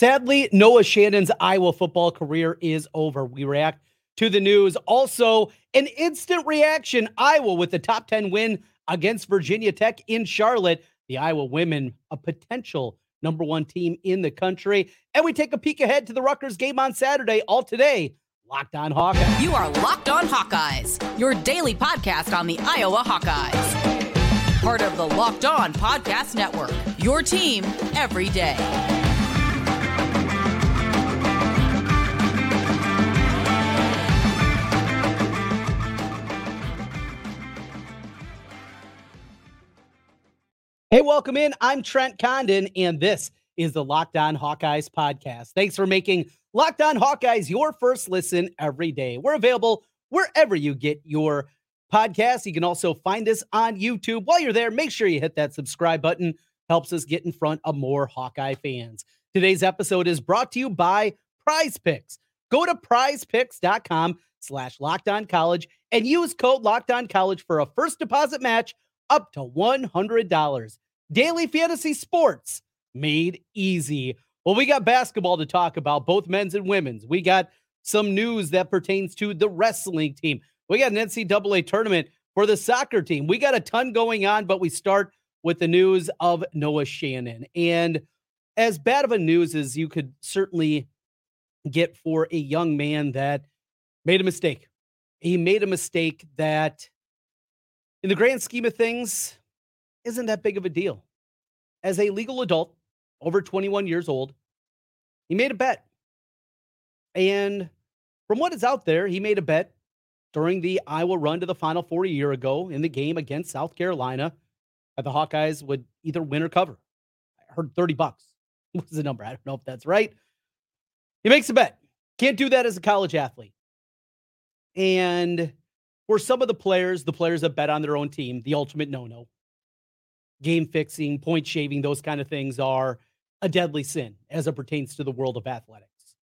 Sadly, Noah Shannon's Iowa football career is over. We react to the news. Also, an instant reaction Iowa with the top 10 win against Virginia Tech in Charlotte. The Iowa women, a potential number one team in the country. And we take a peek ahead to the Rutgers game on Saturday, all today. Locked on Hawkeyes. You are Locked on Hawkeyes, your daily podcast on the Iowa Hawkeyes. Part of the Locked On Podcast Network, your team every day. Hey, welcome in. I'm Trent Condon, and this is the Locked On Hawkeyes podcast. Thanks for making Locked On Hawkeyes your first listen every day. We're available wherever you get your podcasts. You can also find us on YouTube. While you're there, make sure you hit that subscribe button. Helps us get in front of more Hawkeye fans. Today's episode is brought to you by Prize Picks. Go to prizepicks.com slash locked on college and use code locked on college for a first deposit match up to $100. Daily fantasy sports made easy. Well, we got basketball to talk about, both men's and women's. We got some news that pertains to the wrestling team. We got an NCAA tournament for the soccer team. We got a ton going on, but we start with the news of Noah Shannon. And as bad of a news as you could certainly get for a young man that made a mistake. He made a mistake that in the grand scheme of things, isn't that big of a deal. As a legal adult, over 21 years old, he made a bet. And from what is out there, he made a bet during the Iowa run to the Final Four a year ago in the game against South Carolina that the Hawkeyes would either win or cover. I heard 30 bucks was the number. I don't know if that's right. He makes a bet. Can't do that as a college athlete. And for some of the players, the players that bet on their own team, the ultimate no no. Game fixing, point shaving, those kind of things are a deadly sin as it pertains to the world of athletics.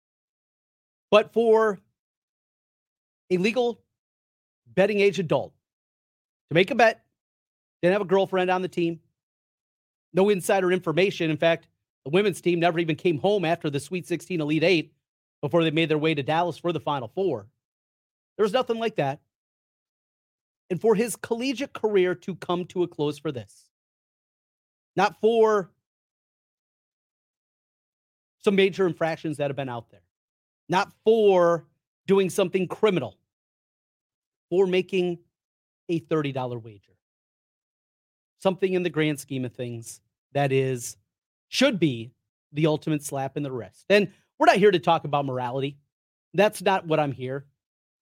But for a legal betting age adult to make a bet, didn't have a girlfriend on the team, no insider information. In fact, the women's team never even came home after the Sweet 16 Elite Eight before they made their way to Dallas for the Final Four. There was nothing like that and for his collegiate career to come to a close for this. Not for some major infractions that have been out there, not for doing something criminal, for making a $30 wager. Something in the grand scheme of things that is, should be the ultimate slap in the wrist. And we're not here to talk about morality. That's not what I'm here.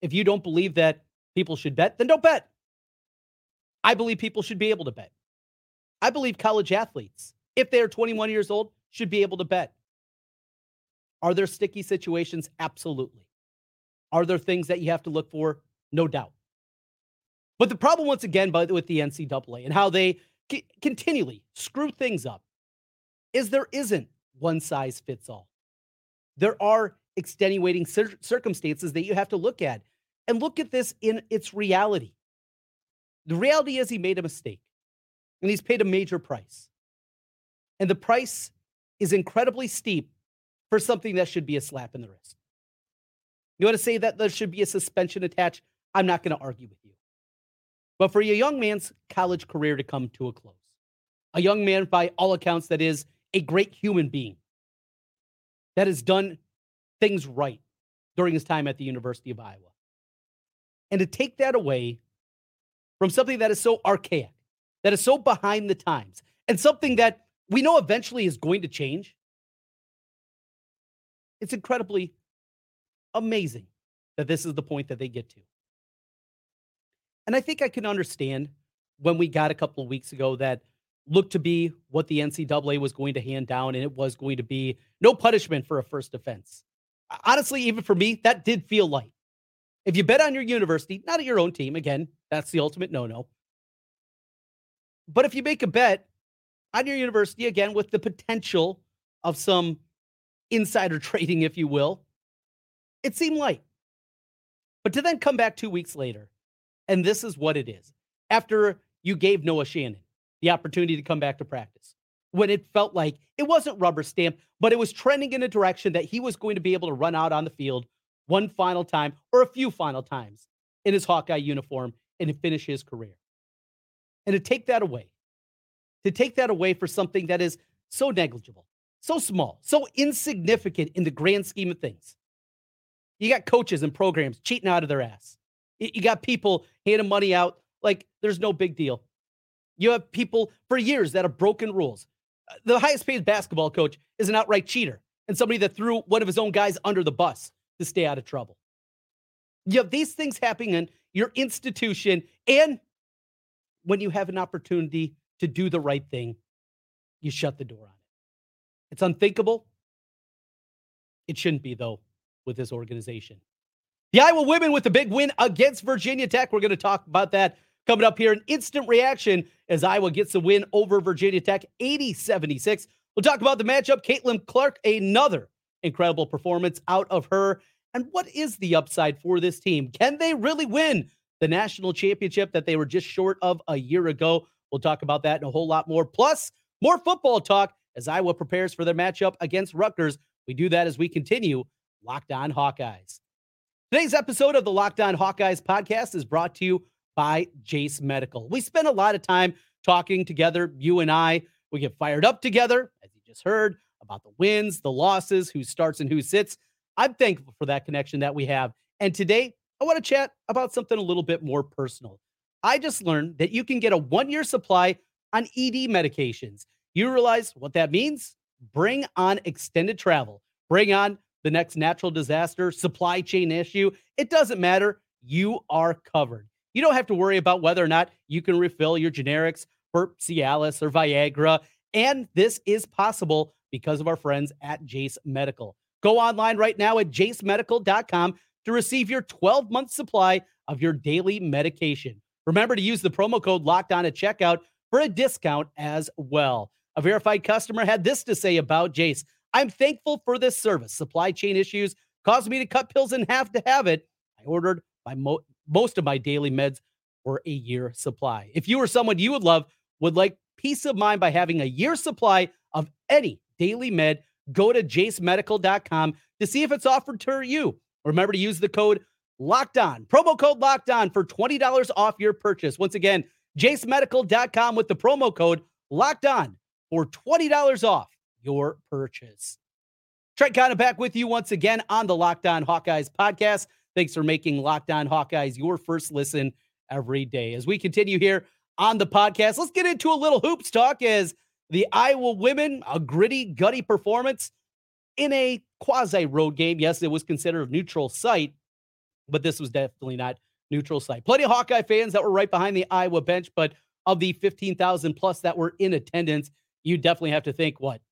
If you don't believe that people should bet, then don't bet. I believe people should be able to bet. I believe college athletes, if they are 21 years old, should be able to bet. Are there sticky situations? Absolutely. Are there things that you have to look for? No doubt. But the problem, once again, by with the NCAA and how they c- continually screw things up, is there isn't one size fits all. There are extenuating cir- circumstances that you have to look at and look at this in its reality. The reality is he made a mistake and he's paid a major price. And the price is incredibly steep for something that should be a slap in the wrist. You want to say that there should be a suspension attached? I'm not going to argue with you. But for a young man's college career to come to a close, a young man, by all accounts, that is a great human being, that has done things right during his time at the University of Iowa. And to take that away from something that is so archaic, that is so behind the times, and something that we know eventually is going to change. It's incredibly amazing that this is the point that they get to. And I think I can understand when we got a couple of weeks ago that looked to be what the NCAA was going to hand down, and it was going to be no punishment for a first offense. Honestly, even for me, that did feel light. If you bet on your university, not at your own team, again, that's the ultimate no no. But if you make a bet on your university, again, with the potential of some insider trading, if you will, it seemed light. But to then come back two weeks later, and this is what it is after you gave Noah Shannon the opportunity to come back to practice, when it felt like it wasn't rubber stamp, but it was trending in a direction that he was going to be able to run out on the field one final time or a few final times in his Hawkeye uniform and to finish his career. And to take that away, to take that away for something that is so negligible, so small, so insignificant in the grand scheme of things. You got coaches and programs cheating out of their ass. You got people handing money out like there's no big deal. You have people for years that have broken rules. The highest paid basketball coach is an outright cheater and somebody that threw one of his own guys under the bus to stay out of trouble. You have these things happening in your institution, and when you have an opportunity to do the right thing, you shut the door on it. It's unthinkable. It shouldn't be, though, with this organization. The Iowa women with the big win against Virginia Tech. We're going to talk about that coming up here. An instant reaction as Iowa gets the win over Virginia Tech 80 76. We'll talk about the matchup. Caitlin Clark, another incredible performance out of her. And what is the upside for this team? Can they really win the national championship that they were just short of a year ago? We'll talk about that and a whole lot more. Plus, more football talk as Iowa prepares for their matchup against Rutgers. We do that as we continue Locked On Hawkeyes. Today's episode of the Locked On Hawkeyes podcast is brought to you by Jase Medical. We spend a lot of time talking together, you and I. We get fired up together, as you just heard, about the wins, the losses, who starts and who sits. I'm thankful for that connection that we have. And today, I want to chat about something a little bit more personal. I just learned that you can get a one year supply on ED medications. You realize what that means? Bring on extended travel, bring on the next natural disaster, supply chain issue. It doesn't matter. You are covered. You don't have to worry about whether or not you can refill your generics for Cialis or Viagra. And this is possible because of our friends at Jase Medical. Go online right now at jasemedical.com to receive your 12 month supply of your daily medication. Remember to use the promo code locked on at checkout for a discount as well. A verified customer had this to say about Jase I'm thankful for this service. Supply chain issues caused me to cut pills in half to have it. I ordered my mo- most of my daily meds for a year supply. If you or someone you would love would like peace of mind by having a year supply of any daily med, go to jasemedical.com to see if it's offered to you. Remember to use the code locked on, promo code locked on for $20 off your purchase. Once again, jasemedical.com with the promo code locked on for $20 off your purchase. Trent Condon back with you once again on the Locked On Hawkeyes podcast. Thanks for making Locked On Hawkeyes your first listen every day. As we continue here on the podcast, let's get into a little hoops talk as the Iowa women, a gritty, gutty performance in a quasi road game. Yes, it was considered a neutral site, but this was definitely not neutral site. Plenty of Hawkeye fans that were right behind the Iowa bench, but of the 15,000 plus that were in attendance, you definitely have to think what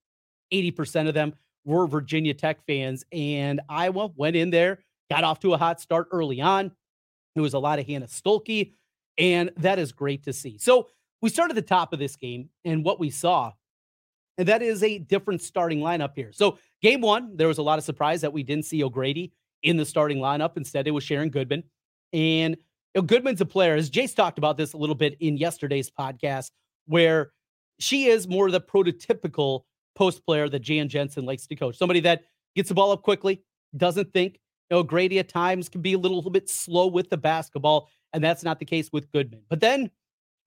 80% of them were Virginia Tech fans. And Iowa went in there, got off to a hot start early on. It was a lot of Hannah Stuelke, and that is great to see. So we start at the top of this game, and what we saw, and that is a different starting lineup here. So game one, there was a lot of surprise that we didn't see O'Grady in the starting lineup. Instead, it was Sharon Goodman. And you know, Goodman's a player, as Jace talked about this a little bit in yesterday's podcast, where she is more the prototypical post player that Jan Jensen likes to coach. Somebody that gets the ball up quickly, doesn't think. You know, at times can be a little, little bit slow with the basketball, and that's not the case with Goodman. But then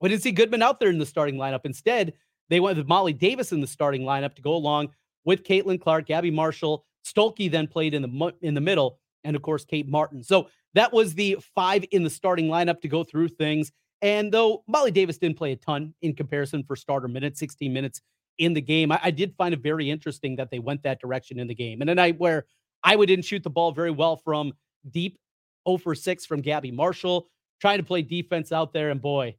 we didn't see Goodman out there in the starting lineup. Instead, they went with Molly Davis in the starting lineup to go along with Caitlin Clark, Gabby Marshall. Stuelke then played in the in the middle, and of course Kate Martin. So that was the five in the starting lineup to go through things. And though Molly Davis didn't play a ton in comparison for starter minutes, 16 minutes in the game. I, I, did find it very interesting that they went that direction in the game. And a night where Iowa didn't shoot the ball very well from deep 0 for 6 from Gabby Marshall, trying to play defense out there. And boy,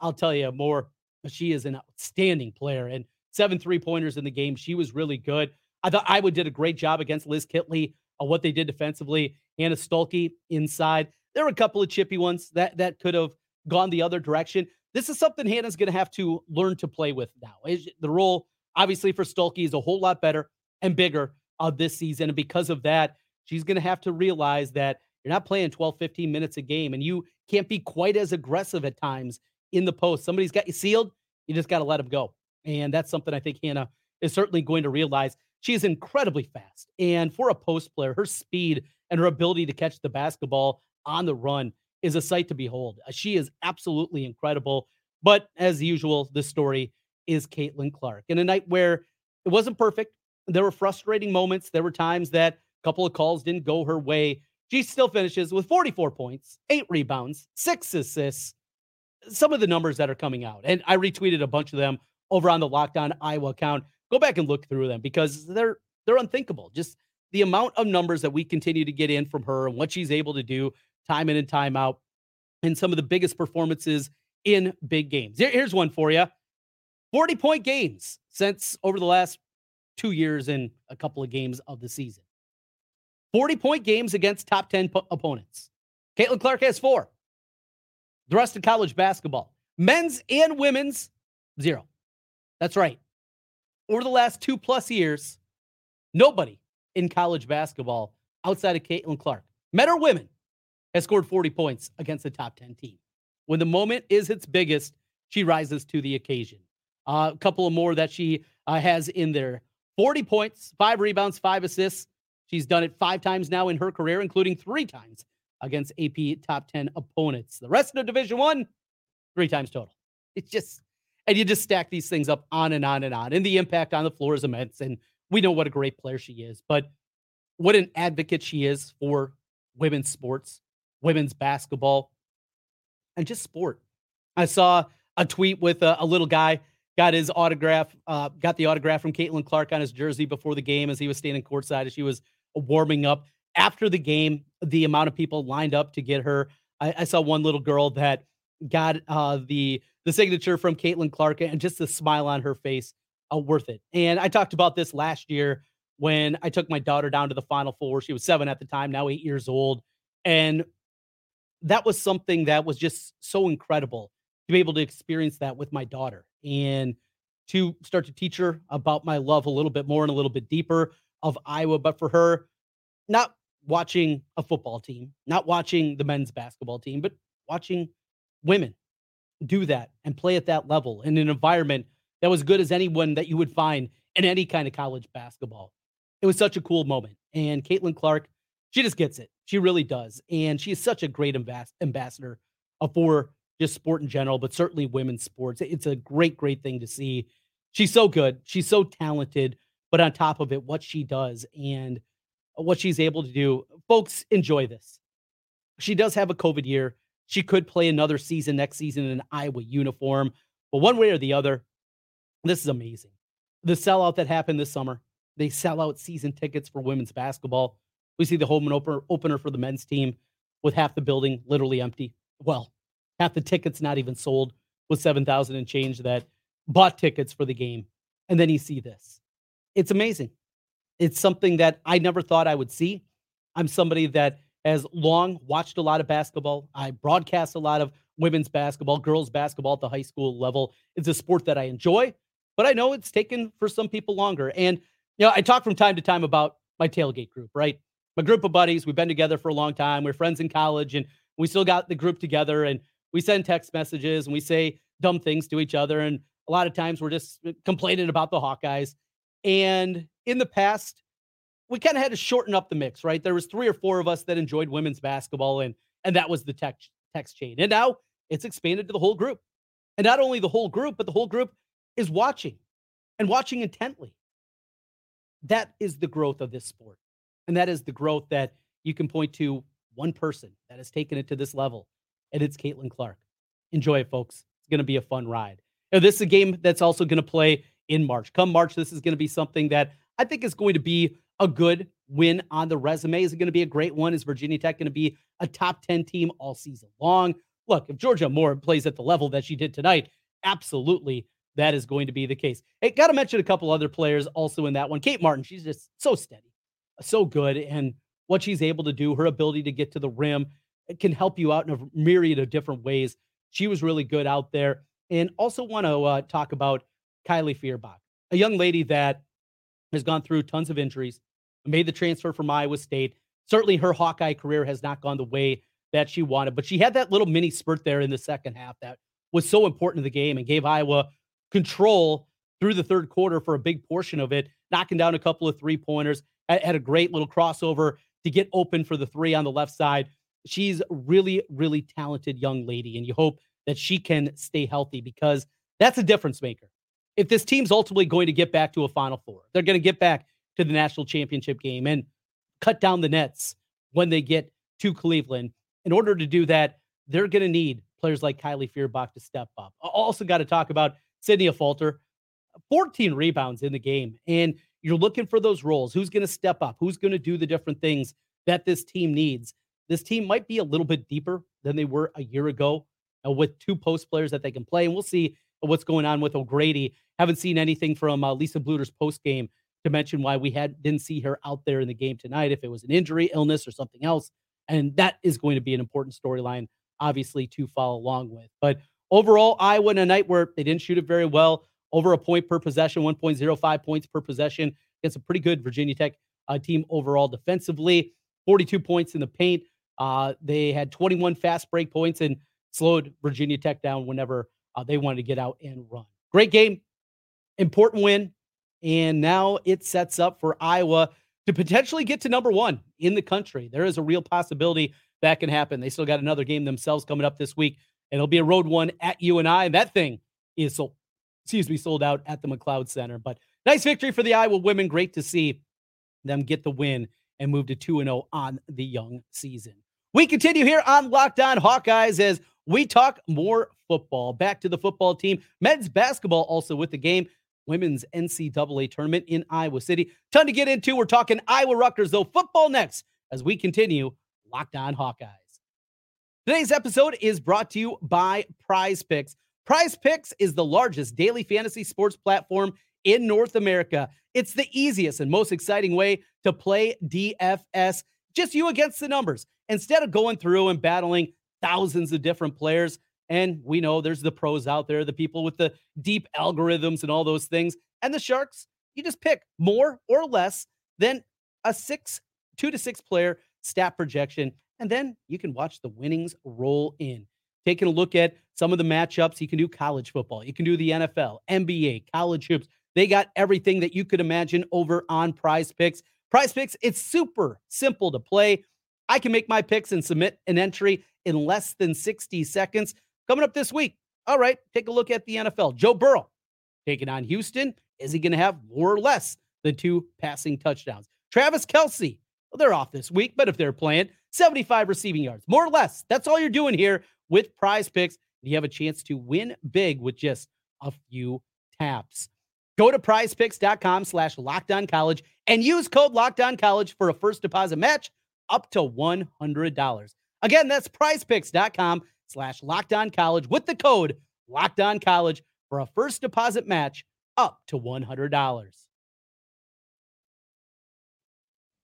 I'll tell you more. She is an outstanding player and seven three pointers in the game. She was really good. I thought Iowa did a great job against Liz Kitley on what they did defensively. Hannah Stuelke inside. There were a couple of chippy ones that that could have gone the other direction this is something Hannah's going to have to learn to play with now. The role, obviously, for Stuelke is a whole lot better and bigger uh, this season. And because of that, she's going to have to realize that you're not playing 12, 15 minutes a game and you can't be quite as aggressive at times in the post. Somebody's got you sealed. You just got to let them go. And that's something I think Hannah is certainly going to realize. She is incredibly fast. And for a post player, her speed and her ability to catch the basketball on the run is a sight to behold. Uh, she is absolutely incredible. But as usual, the story is Caitlin Clark. In a night where it wasn't perfect, there were frustrating moments. There were times that a couple of calls didn't go her way. She still finishes with 44 points, eight rebounds, six assists. Some of the numbers that are coming out, and I retweeted a bunch of them over on the Lockdown Iowa account. Go back and look through them because they're they're unthinkable. Just the amount of numbers that we continue to get in from her and what she's able to do time in and time out, and some of the biggest performances in big games. Here's one for you 40 point games since over the last two years and a couple of games of the season. 40 point games against top 10 po- opponents. Caitlin Clark has four. The rest of college basketball, men's and women's, zero. That's right. Over the last two plus years, nobody in college basketball outside of Caitlin Clark, men or women, has scored 40 points against the top 10 team. When the moment is its biggest, she rises to the occasion. Uh, a couple of more that she uh, has in there 40 points, five rebounds, five assists. She's done it five times now in her career, including three times against AP top 10 opponents. The rest of Division One, three times total. It's just, and you just stack these things up on and on and on. And the impact on the floor is immense. And we know what a great player she is, but what an advocate she is for women's sports, women's basketball, and just sport. I saw a tweet with a, a little guy got his autograph, uh, got the autograph from Caitlin Clark on his jersey before the game as he was standing courtside as she was warming up. After the game, the amount of people lined up to get her. I, I saw one little girl that got uh, the the signature from Caitlin Clark and just the smile on her face, uh, worth it. And I talked about this last year when I took my daughter down to the Final Four. She was seven at the time, now eight years old, and that was something that was just so incredible to be able to experience that with my daughter and to start to teach her about my love a little bit more and a little bit deeper of Iowa. But for her, not watching a football team, not watching the men's basketball team, but watching women do that and play at that level in an environment that was good as anyone that you would find in any kind of college basketball. It was such a cool moment. And Caitlin Clark, she just gets it. She really does. And she is such a great ambas- ambassador for just sport in general, but certainly women's sports. It's a great, great thing to see. She's so good. She's so talented. But on top of it, what she does and what she's able to do, folks enjoy this. She does have a COVID year. She could play another season next season in an Iowa uniform. But one way or the other, this is amazing. The sellout that happened this summer, they sell out season tickets for women's basketball. We see the home opener, opener for the men's team with half the building literally empty. Well, half the tickets not even sold with 7,000 and change that bought tickets for the game. And then you see this. It's amazing. It's something that I never thought I would see. I'm somebody that has long watched a lot of basketball. I broadcast a lot of women's basketball, girls basketball at the high school level. It's a sport that I enjoy, but I know it's taken for some people longer. And you know, I talk from time to time about my tailgate group, right? My group of buddies, we've been together for a long time. We're friends in college and we still got the group together and we send text messages and we say dumb things to each other. And a lot of times we're just uh, complaining about the Hawkeyes. And in the past, we kind of had to shorten up the mix, right? There was three or four of us that enjoyed women's basketball, and and that was the text text chain. And now it's expanded to the whole group. And not only the whole group, but the whole group is watching and watching intently. That is the growth of this sport. And that is the growth that you can point to one person that has taken it to this level and it's Caitlin Clark. Enjoy it, folks. It's going to be a fun ride. Now, this is a game that's also going to play in March. Come March, this is going to be something that I think is going to be a good win on the resume. Is it going to be a great one? Is Virginia Tech going to be a top 10 team all season long? Look, if Georgia Amoore plays at the level that she did tonight, absolutely that is going to be the case. Hey, got to mention a couple other players also in that one. Kate Martin, she's just so steady, so good, and what she's able to do, her ability to get to the rim can help you out in a myriad of different ways. She was really good out there. And also want to uh, talk about Kylie Feuerbach, a young lady that has gone through tons of injuries, made the transfer from Iowa State. Certainly her Hawkeye career has not gone the way that she wanted, but she had that little mini spurt there in the second half that was so important to the game and gave Iowa control through the third quarter for a big portion of it, knocking down a couple of three pointers, had a great little crossover to get open for the three on the left side. She's really, really talented young lady, and you hope that she can stay healthy because that's a difference maker. If this team's ultimately going to get back to a Final Four, they're going to get back to the national championship game and cut down the nets when they get to Cleveland. In order to do that, they're going to need players like Kylie Feuerbach to step up. Also, got to talk about Sydney Affolter, 14 rebounds in the game. And you're looking for those roles. Who's going to step up? Who's going to do the different things that this team needs? This team might be a little bit deeper than they were a year ago uh, with two post players that they can play. And we'll see what's going on with O'Grady. Haven't seen anything from uh, Lisa Bluder's post game to mention why we had didn't see her out there in the game tonight. If it was an injury, illness, or something else, and that is going to be an important storyline, obviously, to follow along with. But overall, Iowa in a night where they didn't shoot it very well, over a point per possession, 1.05 points per possession against a pretty good Virginia Tech uh, team overall defensively. 42 points in the paint. Uh, they had 21 fast break points and slowed Virginia Tech down whenever uh, they wanted to get out and run. Great game, important win, and now it sets up for Iowa to potentially get to number one in the country. There is a real possibility that can happen. They still got another game themselves coming up this week, and it'll be a road one at UNI, and I. And that thing is sold, excuse me, sold out at the McLeod Center. But nice victory for the Iowa women. Great to see them get the win and move to 2 0 on the young season. We continue here on Locked On Hawkeyes as we talk more football. Back to the football team. Men's basketball also with the game. Women's NCAA tournament in Iowa City. Ton to get into. We're talking Iowa Rutgers, though. Football next as we continue Locked On Hawkeyes. Today's episode is brought to you by Prize Picks. Prize Picks is the largest daily fantasy sports platform in North America. It's the easiest and most exciting way to play DFS, just you against the numbers. Instead of going through and battling thousands of different players, and we know there's the pros out there, the people with the deep algorithms and all those things. And the Sharks, you just pick more or less than a six, two to six player stat projection. And then you can watch the winnings roll in. Taking a look at some of the matchups, you can do college football, you can do the NFL, NBA, college hoops. They got everything that you could imagine over on Prize Picks. Prize Picks, it's super simple to play. I can make my picks and submit an entry in less than 60 seconds. Coming up this week, all right, take a look at the NFL. Joe Burrow taking on Houston. Is he going to have more or less than two passing touchdowns? Travis Kelce, well, they're off this week, but if they're playing, 75 receiving yards, more or less. That's all you're doing here with prize picks. You have a chance to win big with just a few taps. Go to prizepicks.com slash college and use code college for a first deposit match up to $100. Again, that's prizepicks.com slash college with the code college for a first deposit match up to $100.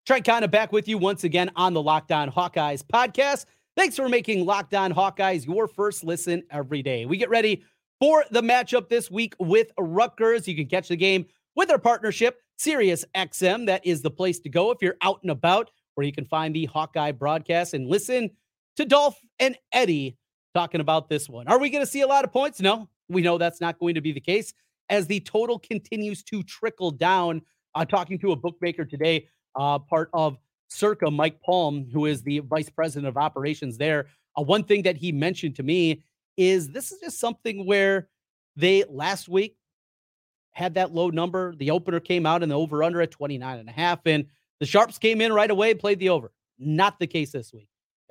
Trent Condon back with you once again on the Locked On Hawkeyes podcast. Thanks for making Locked On Hawkeyes your first listen every day. We get ready for the matchup this week with Rutgers. You can catch the game with our partnership, Sirius XM. That is the place to go if you're out and about, where you can find the Hawkeye broadcast and listen to Dolph and Eddie talking about this one. Are we going to see a lot of points? No, we know that's not going to be the case as the total continues to trickle down. Uh, talking to a bookmaker today, uh, part of Circa, Mike Palm, who is the vice president of operations there. Uh, one thing that he mentioned to me is this is just something where they last week had that low number. The opener came out and the over under at 29 and a half. And the Sharps came in right away and played the over. Not the case this week.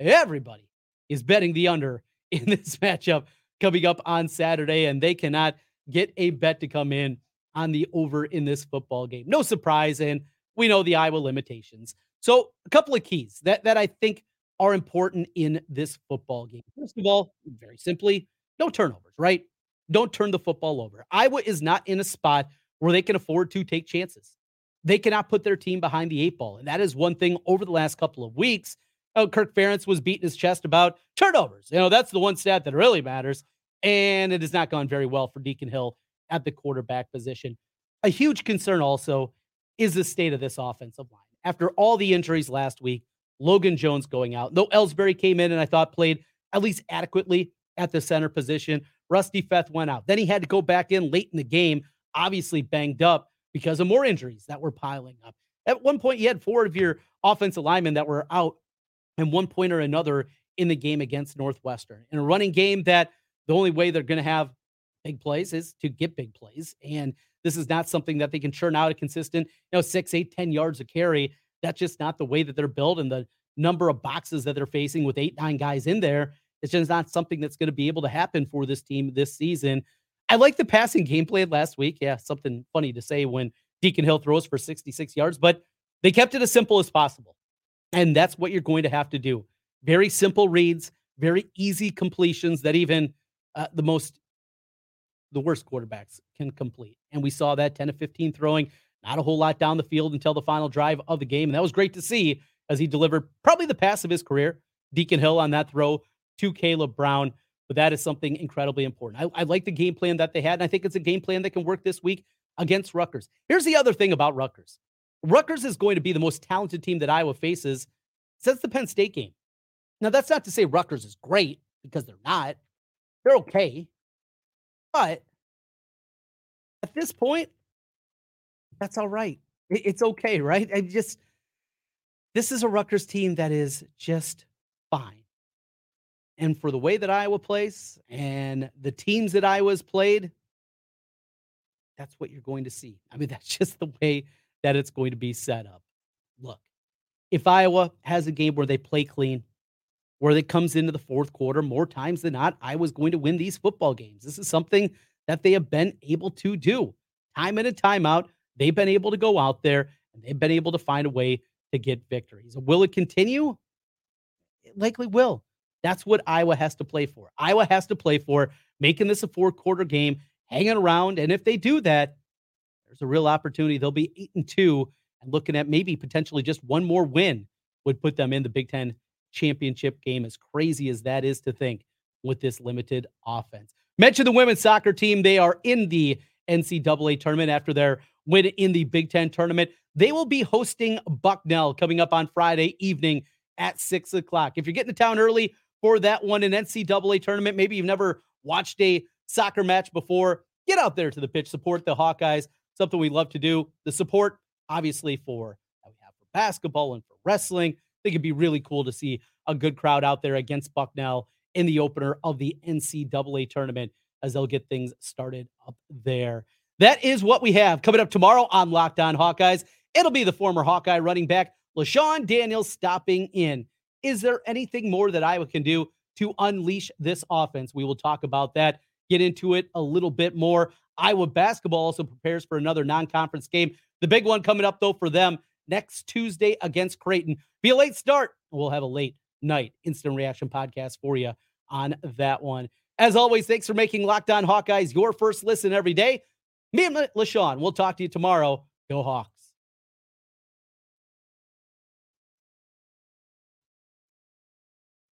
Everybody is betting the under in this matchup coming up on Saturday, and they cannot get a bet to come in on the over in this football game. No surprise. And we know the Iowa limitations. So, a couple of keys that, that I think are important in this football game. First of all, very simply, no turnovers, right? Don't turn the football over. Iowa is not in a spot where they can afford to take chances. They cannot put their team behind the eight ball. And that is one thing over the last couple of weeks. Oh, Kirk Ferentz was beating his chest about turnovers. You know, that's the one stat that really matters. And it has not gone very well for Deacon Hill at the quarterback position. A huge concern also is the state of this offensive line. After all the injuries last week, Logan Jones going out. Though Elsbury came in and I thought played at least adequately at the center position. Rusty Feth went out. Then he had to go back in late in the game obviously banged up because of more injuries that were piling up. At one point, you had four of your offensive linemen that were out and one point or another in the game against Northwestern. In a running game that the only way they're going to have big plays is to get big plays. And this is not something that they can churn out a consistent, you know, six, eight, ten yards of carry. That's just not the way that they're built and the number of boxes that they're facing with eight, nine guys in there. It's just not something that's going to be able to happen for this team this season. I like the passing game plan last week. Yeah, something funny to say when Deacon Hill throws for 66 yards, but they kept it as simple as possible. And that's what you're going to have to do. Very simple reads, very easy completions that even uh, the most, the worst quarterbacks can complete. And we saw that 10 to 15 throwing, not a whole lot down the field until the final drive of the game. And that was great to see as he delivered probably the pass of his career. Deacon Hill on that throw to Kaleb Brown. But that is something incredibly important. I, I like the game plan that they had. And I think it's a game plan that can work this week against Rutgers. Here's the other thing about Rutgers Rutgers is going to be the most talented team that Iowa faces since the Penn State game. Now, that's not to say Rutgers is great because they're not. They're okay. But at this point, that's all right. It's okay, right? I just, this is a Rutgers team that is just fine. And for the way that Iowa plays and the teams that Iowa's played, that's what you're going to see. I mean, that's just the way that it's going to be set up. Look, if Iowa has a game where they play clean, where it comes into the fourth quarter more times than not, Iowa's going to win these football games. This is something that they have been able to do time in and time out. They've been able to go out there and they've been able to find a way to get victories. Will it continue? It likely will. That's what Iowa has to play for. Iowa has to play for making this a four quarter game, hanging around. And if they do that, there's a real opportunity. They'll be eight and two and looking at maybe potentially just one more win would put them in the Big Ten championship game. As crazy as that is to think with this limited offense. Mention the women's soccer team. They are in the NCAA tournament after their win in the Big Ten tournament. They will be hosting Bucknell coming up on Friday evening at six o'clock. If you're getting to town early for that one, an NCAA tournament, maybe you've never watched a soccer match before, get out there to the pitch, support the Hawkeyes something we love to do. The support, obviously, for that we have for basketball and for wrestling. I think it'd be really cool to see a good crowd out there against Bucknell in the opener of the NCAA tournament as they'll get things started up there. That is what we have coming up tomorrow on Locked On Hawkeyes. It'll be the former Hawkeye running back LeShun Daniels stopping in. Is there anything more that Iowa can do to unleash this offense? We will talk about that, get into it a little bit more. Iowa basketball also prepares for another non conference game. The big one coming up, though, for them next Tuesday against Creighton. Be a late start. We'll have a late night instant reaction podcast for you on that one. As always, thanks for making Locked On Hawkeyes your first listen every day. Me and LeShun, we'll talk to you tomorrow. Go Hawks.